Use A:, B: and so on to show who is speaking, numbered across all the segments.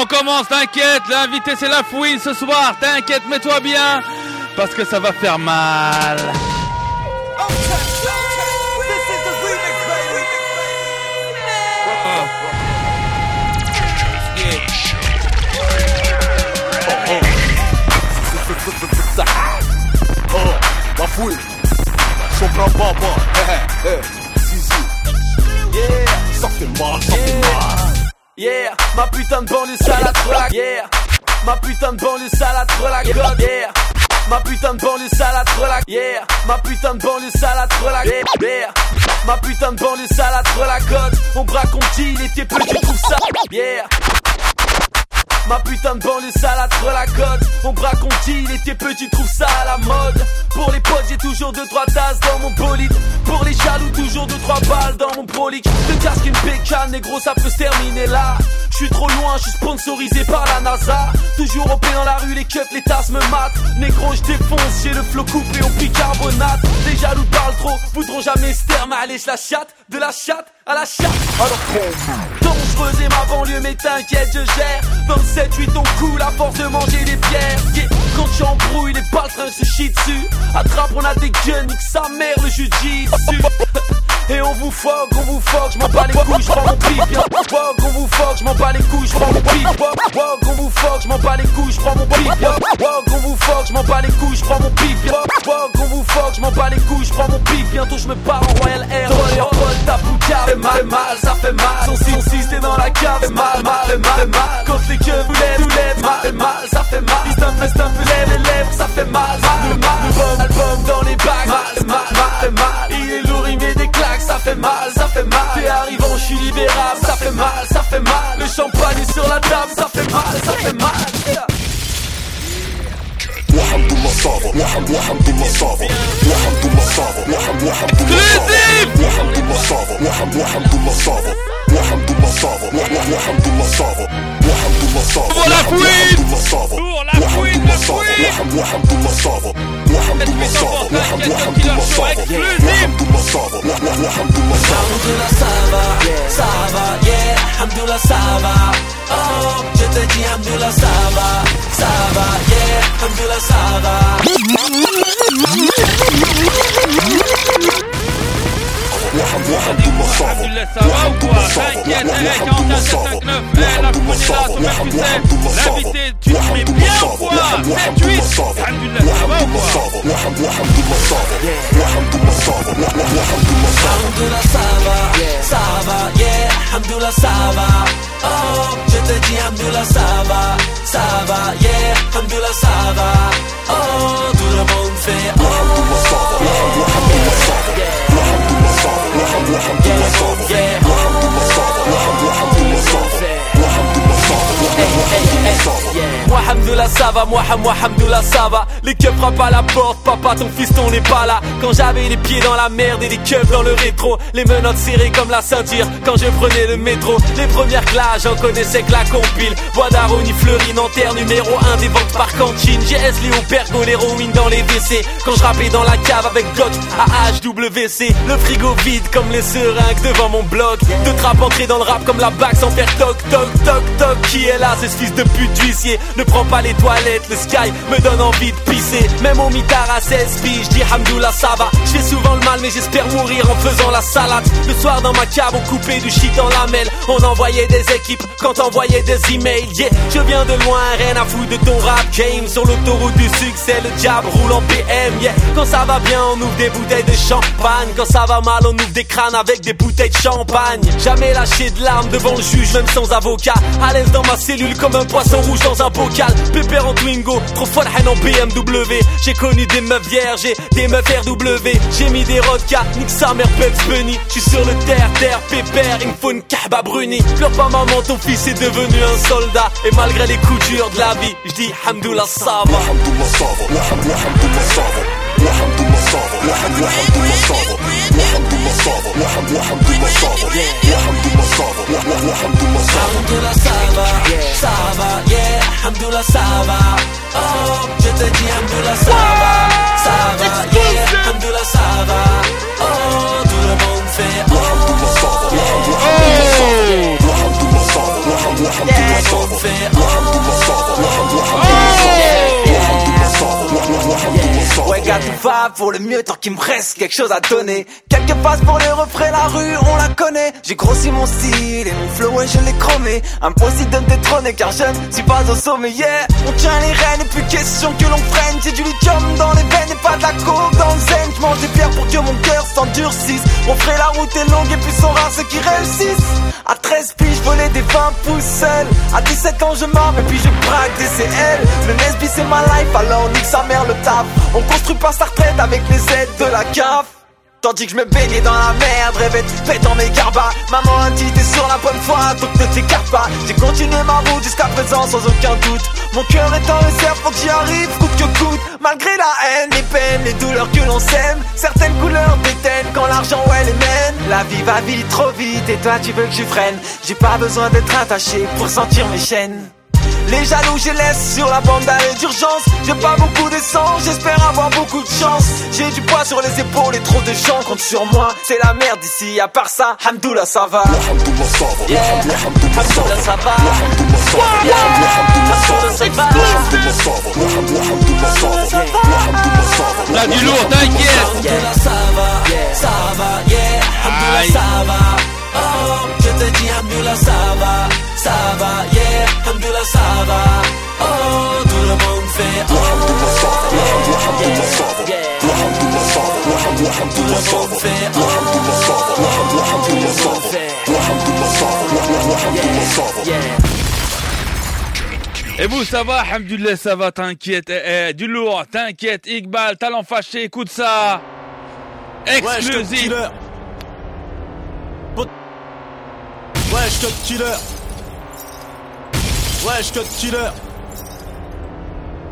A: On commence, t'inquiète, l'invité c'est la fouine ce soir, t'inquiète, mets-toi bien, parce que ça va faire mal.
B: Oh, la fouille, son grand papa, eh, eh, zizi. Yeah, ça fait mal, ça fait mal.
C: Yeah, ma putain de banlieue salade relax. Yeah, ma putain de banlieue salade relax. Yeah, ma putain de banlieue salade relax. Yeah, ma putain de banlieue salade relax. Yeah, ma putain de banlieue salade relax. On braque, on dit, il était petit, tu trouves ça. Yeah. Ma putain de banlieue salade sur la côte On braque, on dit, il était petit, trouve ça à la mode Pour les potes, j'ai toujours deux trois tasses dans mon bolide Pour les jaloux, toujours deux trois balles dans mon prolique Le casque, une pécane, négro, ça peut se terminer là Je suis trop loin, je suis sponsorisé par la NASA. Toujours au dans la rue, les keufs, les tasses me matent. Négro, je défonce, j'ai le flot coupé au bicarbonate. Les jaloux parlent trop, voudront jamais se terme Allez, je la chatte, de la chatte à la chatte. Alors Dangereuse et ma banlieue mais t'inquiète je gère. 27-8 on coule à force de manger des pierres. Yeah, Quand tu embrouilles les baltrins se chient dessus. Attrape on a des guns nique sa mère le Et on vous fogue, on vous fogue, je m'en bats les couilles, je prends mon pipe Wog, on vous fogue, je m'en bats les couilles, je prends mon pipe Wog, on vous fogue, je m'en bats les couilles, je prends mon pipe Wog, on vous fogue, je m'en bats les couilles, je mon pipe Wog, on vous fogue, je m'en bats les couilles, je mon pipe Bientôt je me pars en Royal Air. Paul, ta fait mal, mal, ça fait mal. Son 6, 6, t'es dans la cave, fait mal, mal, mal, mal. Quand les queues vous lèvent, vous lèvent, mal, fait mal, ça fait mal. Festin, festin, lève les lèvres, ça fait mal, mal, mal Album, album dans les bacs, mal, mal, mal, fait mal fait mal, ça fait mal T'es arrivant, je suis libérable, ça fait mal, ça fait mal Le champagne est sur la table, ça fait mal, ça fait mal
B: والحمد لله صابر والحمد والحمد لله صابر والحمد لله صابر والحمد والحمد لله صابر والحمد لله صابر والحمد والحمد لله صابر والحمد لله صابر والحمد لله صابر والحمد لله صابر
A: Pour la fouine
B: والحمد لله صابر
A: Pour la
B: والحمد
A: fouine,
B: لله
A: la
B: صابر
A: fouine
B: والحمد والحمد لله صابر والحمد لله صابر والحمد والحمد لله صابر والحمد لله صابر
A: ton mec, tu sais L'invité, tu te mets bien ou quoi 7, 8 Alhamdulillah, ça va ou quoi
B: والحمد والحمد لله صابر والحمد لله صابر والحمد لله صابر
C: Alhamdulillah ça va, ça va, yeah Alhamdulillah ça va Oh, je te dis Alhamdulillah ça va, Sava, yeah, Hamdulillah Sava. Oh, to the moon fair. Oh,
B: Hamdulillah Sava, Sava, Sava, Sava, Sava, Sava.
C: Moi la ça va, moi la ça va. L'équipe frappe à la porte, papa ton fiston n'est pas là. Quand j'avais les pieds dans la merde et les keufs dans le rétro Les menottes serrées comme la ceinture quand je prenais le métro. Les premières glaces j'en connaissais que la compile. Bois d'Aroni, Fleury, Nanterre, numéro 1 des ventes par cantine. GS, Léo, Pergo, l'héroïne dans les WC. Quand je rappais dans la cave avec Glock à HWC Le frigo vide comme les seringues devant mon bloc. Deux trappes entrées dans le rap comme la bague sans faire toc toc toc toc. Qui est là, c'est ce fils de pute ne prends pas les toilettes, le sky me donne envie de pisser. Même au mitard à 16 filles, je dis Hamdoullah ça va. Je fais souvent le mal mais j'espère mourir en faisant la salade. Le soir dans ma cave on coupait du shit en lamelles On envoyait des équipes quand envoyait des emails. Yeah, je viens de loin, rien à foutre de ton rap game Sur l'autoroute du succès, le diable roule en PM Yeah, quand ça va bien on ouvre des bouteilles de champagne. Quand ça va mal on ouvre des crânes avec des bouteilles de champagne. Jamais lâché de larmes devant le juge même sans avocat. À l'aise dans ma cellule comme un poisson rouge dans un bocal. Pépère en Twingo, trop folle en BMW J'ai connu des meufs vierges et des meufs RW J'ai mis des rodkas, nique sa mère Bugs Bunny. J'suis sur le terre, terre, pépère, il me faut une kahba bruni. Pleure pas maman, ton fils est devenu un soldat. Et malgré les coups durs de la vie, j'dis Hamdoullah ça va
B: والحمد لله صابر والحمد والحمد لله صابر والحمد لله صابر والحمد والحمد لله صابر والحمد لله صابر والحمد والحمد لله صابر والحمد لله صابر والحمد لله صابر
C: Alhamdulillah ça va,
D: pour le mieux tant qu'il me reste quelque chose à donner. Quelques passes pour les refrains, la rue, on la connaît. J'ai grossi mon style et mon flow, et je l'ai chromé. Impossible de me détrôner car je ne suis pas au sommet, yeah. On tient les rênes et plus question que l'on freine. J'ai du lithium dans les veines et pas de la coke dans le que mon cœur s'endurcisse. On ferait la route est longue et puis sont rares ceux qui réussissent. À 13 piges, je volais des 20 pouces seul. À 17 ans, je mors et puis je braque des CL. Le Nesby, c'est ma life, alors nique sa mère le taf. On construit pas sa retraite avec les aides de la CAF. Tandis que je me baignais dans la merde, rêvais de dans mes garbas. Maman a dit t'es sur la bonne voie, donc ne t'écarte pas. J'ai continué ma route jusqu'à présent sans aucun doute. Mon cœur est en réserve, faut que j'y arrive, coûte que coûte. Malgré la haine, les peines, les douleurs que l'on sème Certaines couleurs déteignent quand l'argent ouais les mène La vie va vite, trop vite, et toi tu veux que je freine. J'ai pas besoin d'être attaché pour sentir mes chaînes les jaloux, je laisse sur la bande d'arrêt d'urgence. J'ai pas beaucoup d'essence, j'espère avoir beaucoup de chance. J'ai du poids sur les épaules et trop de gens comptent sur moi. C'est la merde ici, à part ça, Hamdoullah ça va. Hamdoullah ça va. Yeah. Hamdoullah ça va.
A: Là du lourd, t'inquiète.
D: ça va, ça va, yeah. Hamdoullah ça va. Oh, je te dis Hamdoullah ça va, ça va, yeah. Hamdoullah ça va. Oh, tout le monde fait oh.
A: Et vous, ça va, Hamdullah, ça va, t'inquiète. Eh, eh, du lourd, t'inquiète. Iqbal, talent fâché, écoute ça. Exclusif.
E: Wesh, code killer. Wesh, code killer.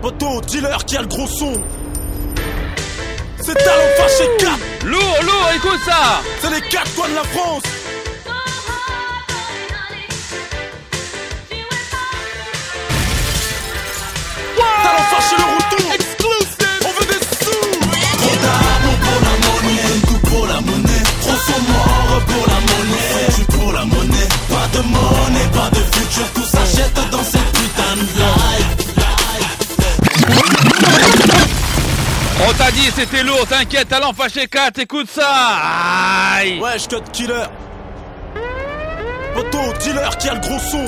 E: Poto, dealer qui a le gros son. C'est talent fâché 4.
A: Lourd, lourd, écoute ça.
E: C'est les 4 coins de la France.
A: Dit c'était lourd, t'inquiète, talent fâché 4, écoute ça. Aïe.
E: Wesh, code killer. Poto, dealer qui a le gros son.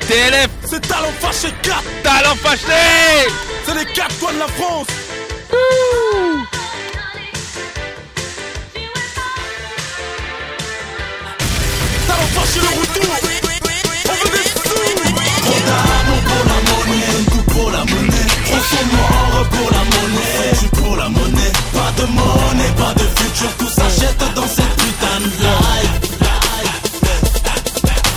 A: TLF
E: C'est talent fâché 4
A: Talent fâché
E: C'est les 4 coins de la France. Chercher le retour. On veut des sous. Trop d'amour pour la monnaie, tout pour la monnaie. Pour la monnaie, je pour la monnaie. Pas de monnaie, pas de futur, tout s'achète dans cette putain de life.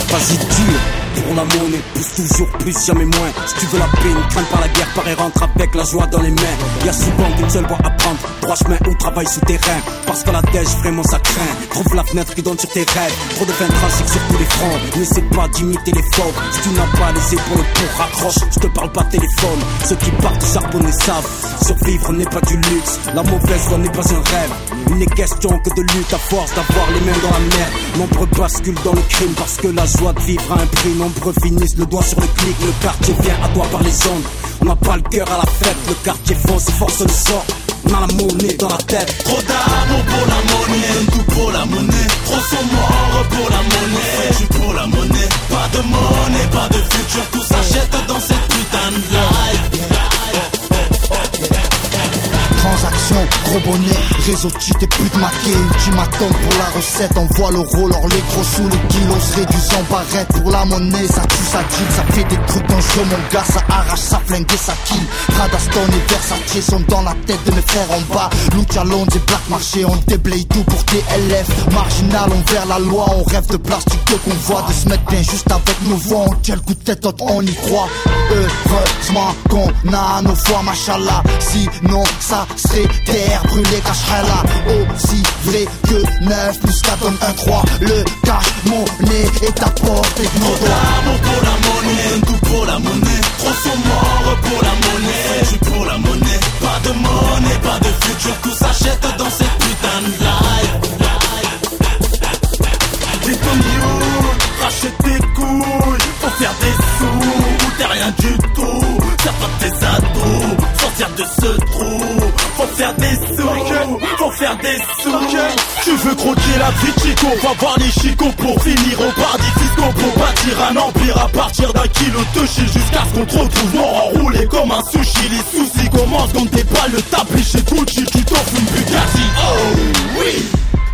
F: Vas-y dur pour la monnaie, pousse toujours plus, jamais moins. Si tu veux la paix, ne crains pas la guerre, pareil rentre avec la joie dans les mains. Y'a souvent qu'une seule voie à prendre, trois chemins ou travail souterrain. Parce que la dèche, vraiment ça craint. Trouve la fenêtre qui donne sur tes rêves. Trop de vin tragique sur tous les fronts. N'essaie pas d'imiter les faux. Si tu n'as pas les épaules pour raccroche, je te parle pas téléphone. Ceux qui partent charbonner savent. Survivre n'est pas du luxe, la mauvaise voie n'est pas un rêve. Il n'est question que de lutte à force d'avoir les mains dans la mer. Nombreux basculent dans le crime parce que la joie de vivre a un prix. Nombreux finissent le doigt sur le clic. Le quartier vient à toi par les ondes. On n'a pas le cœur à la fête. Le quartier fonce et force le sort. On a la monnaie dans la tête.
E: Trop d'amour pour la monnaie, tout pour la monnaie. Trop sont morts pour la monnaie, je pour la monnaie. Pas de monnaie, pas de futur, tout s'achète dans cette putain de life
G: transaction, gros bonnet, réseau cheat et pute maquée, ultimatum pour la recette, envoie le roller, les gros sous les kilos, réduisent en barrette pour la monnaie, ça tue, ça deal, ça fait des trucs dangereux, mon gars, ça arrache, ça flingue et ça kill. Radaston et Versace sont dans la tête de mes frères en bas, Lucha des black marché, on déblaye tout pour TLF, marginal, on vers la loi, on rêve de plastique qu'on voit, de se mettre bien juste avec nos voix, on tient le coup de tête, on y croit, heureusement qu'on a nos voix, machallah, sinon ça serait terre brûlée là Aussi vrai que 9 plus 4 donne un 3 Le cash monnaie est à portée de nos
E: doigts. Pour la monnaie, tout pour la monnaie. Trop sont pour la monnaie la
H: vie Chico, va voir les chicots pour finir au paradis fiscaux Pour bâtir un empire à partir d'un kilo de shit Jusqu'à ce qu'on te retrouve enroulé comme un sushi. Les soucis commencent quand t'es pas le tapis chez Gucci. Tu t'offres une Bugatti, oh oui.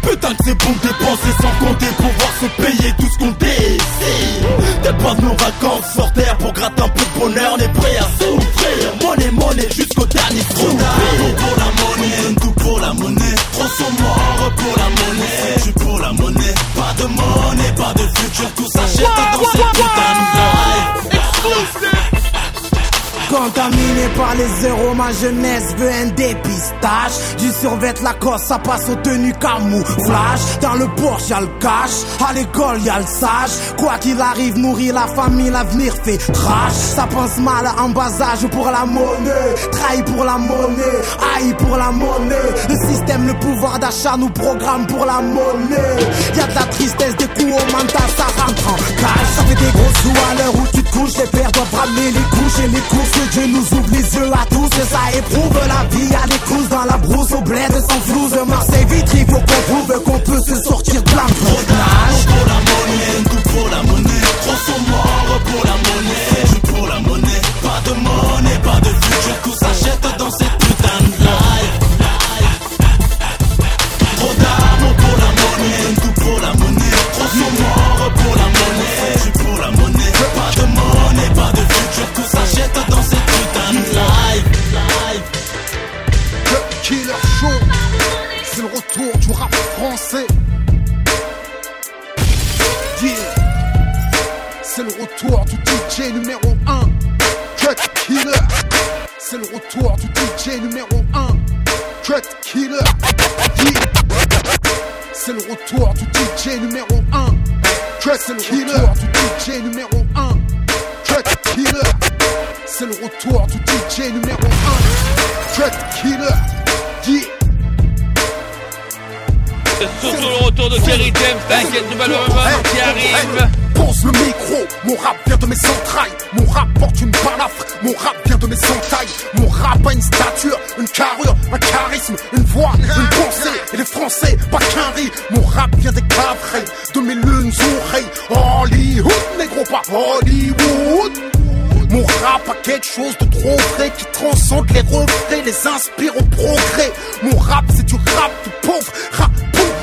H: Putain que c'est bon de dépenser sans compter pour voir se payer tout ce qu'on pas de nos vacances sur terre pour gratter un peu de bonheur On est prêt à souffrir. Monnaie, monnaie jusqu'au dernier
E: Trop d'argent pour la monnaie, tout pour la monnaie. Trop sont morts pour la monnaie pas de futur Tout s'achète dans cette putain de life
I: Contaminé par les zéros, ma jeunesse veut un dépistage. Du survêt Lacoste, ça passe aux tenues camouflage. Dans le Porsche, y'a le cash. À l'école, y'a le sage. Quoi qu'il arrive, nourrir la famille, l'avenir fait crash. Ça pense mal en bas âge pour la monnaie. Trahi pour la monnaie, haï pour la monnaie. Le système, le pouvoir d'achat nous programme pour la monnaie. Y'a de la tristesse, des coups au mental, ça rentre en cash. Ça fait des gros sous à l'heure où tu te couches. Les pères doivent ramener les couches et les courses. Que Dieu nous ouvre les yeux à tous et ça éprouve la vie. Des courses dans la brousse au bled sans flouze. Marseille vitre, il faut qu'on prouve qu'on peut se sortir de l'engrenage.
E: pour la monnaie, tout pour la monnaie Trop sont morts pour la monnaie Tu pour la monnaie, pas de monnaie, pas de futur
J: Du DJ numéro 1, Cut Killer. Yeah. C'est
A: surtout le retour de Kerry James, t'inquiète, nouvelle rumeur qui arrive.
J: Pose le micro, mon rap vient de mes entrailles. Mon rap porte une balafre, mon rap vient de mes entailles. Mon rap a une stature, une carrure, un charisme, une voix, une pensée. Et les français, pas qu'un riz Mon rap vient des cavrets, de mes lunes oreilles. Hollywood, négro pas Hollywood mon rap a quelque chose de trop vrai qui transcende les refrains, les inspire au progrès. Mon rap c'est du rap de pauvre, rap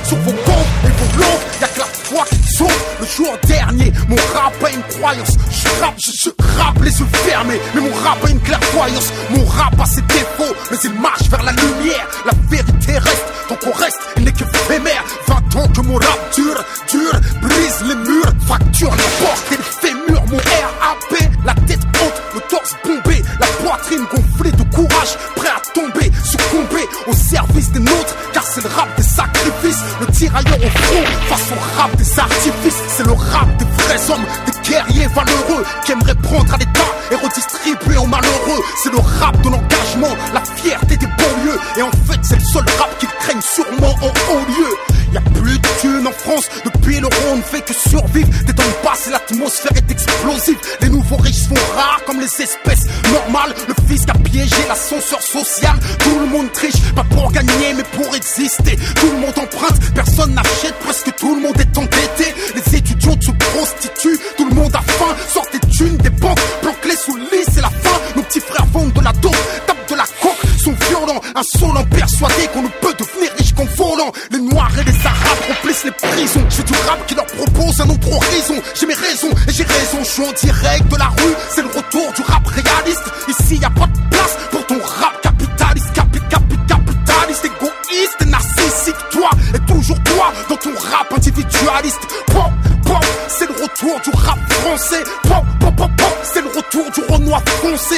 J: sur vos comptes et vos blancs. Y'a que la foi qui sauve le jour dernier. Mon rap a une croyance, je rappe, je, je rappe les yeux fermés. Mais mon rap a une clairvoyance, mon rap a ses défauts, mais il marche vers la lumière. La vérité reste, tant qu'on reste, il n'est que éphémère. 20 ans que mon rap dure, dure, brise les murs, fracture les portes poitrine de courage, prêt à tomber, succomber au service des nôtres, car c'est le rap des sacrifices, le tirailleur au front, face au rap des artifices, c'est le rap des vrais hommes, des guerriers valeureux, qui aimeraient prendre à l'état et redistribuer aux malheureux, c'est le rap de l'engagement, la fierté des banlieues, et en fait c'est le seul rap qu'ils craignent sûrement espèces normales. Le fisc a piégé l'ascenseur social. Tout le monde triche, pas pour gagner mais pour exister. Tout le monde emprunte, personne n'achète, presque tout le monde est endetté. Les étudiants se prostituent, tout le monde a faim. Sortez des thunes des banques, planquez sous le lit, c'est la fin. Nos petits frères vendent de la dope, tapent de la coke, sont violents, insolents, persuadés qu'on ne peut devenir riche qu'en volant. Remplissent les prisons. J'ai du rap qui leur propose un autre horizon. J'ai mes raisons et j'ai raison. Je suis en direct de la rue. C'est le retour du rap réaliste. Ici y a pas de place pour ton rap capitaliste, capi, capi, capitaliste, égoïste narcissique. Toi et toujours toi dans ton rap individualiste. Pop, pop, c'est le retour du rap français. Pop, pop, pop, c'est le retour du renoir foncé.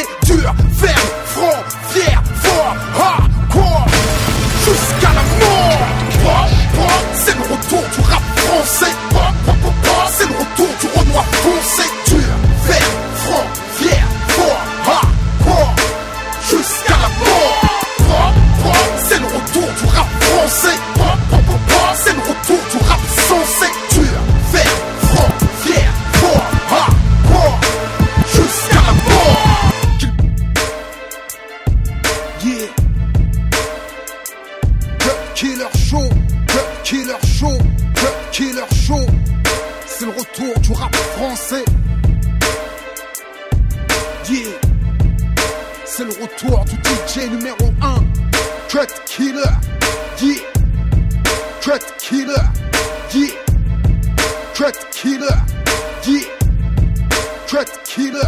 J: C'est le retour du DJ numéro 1. Cut killer. Yeah. Cut killer. Yeah. Cut killer. Yeah. Cut killer.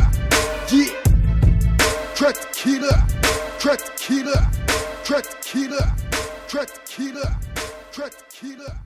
J: Yeah. Cut killer. Cut killer. Cut killer. Cut killer. Cut killer.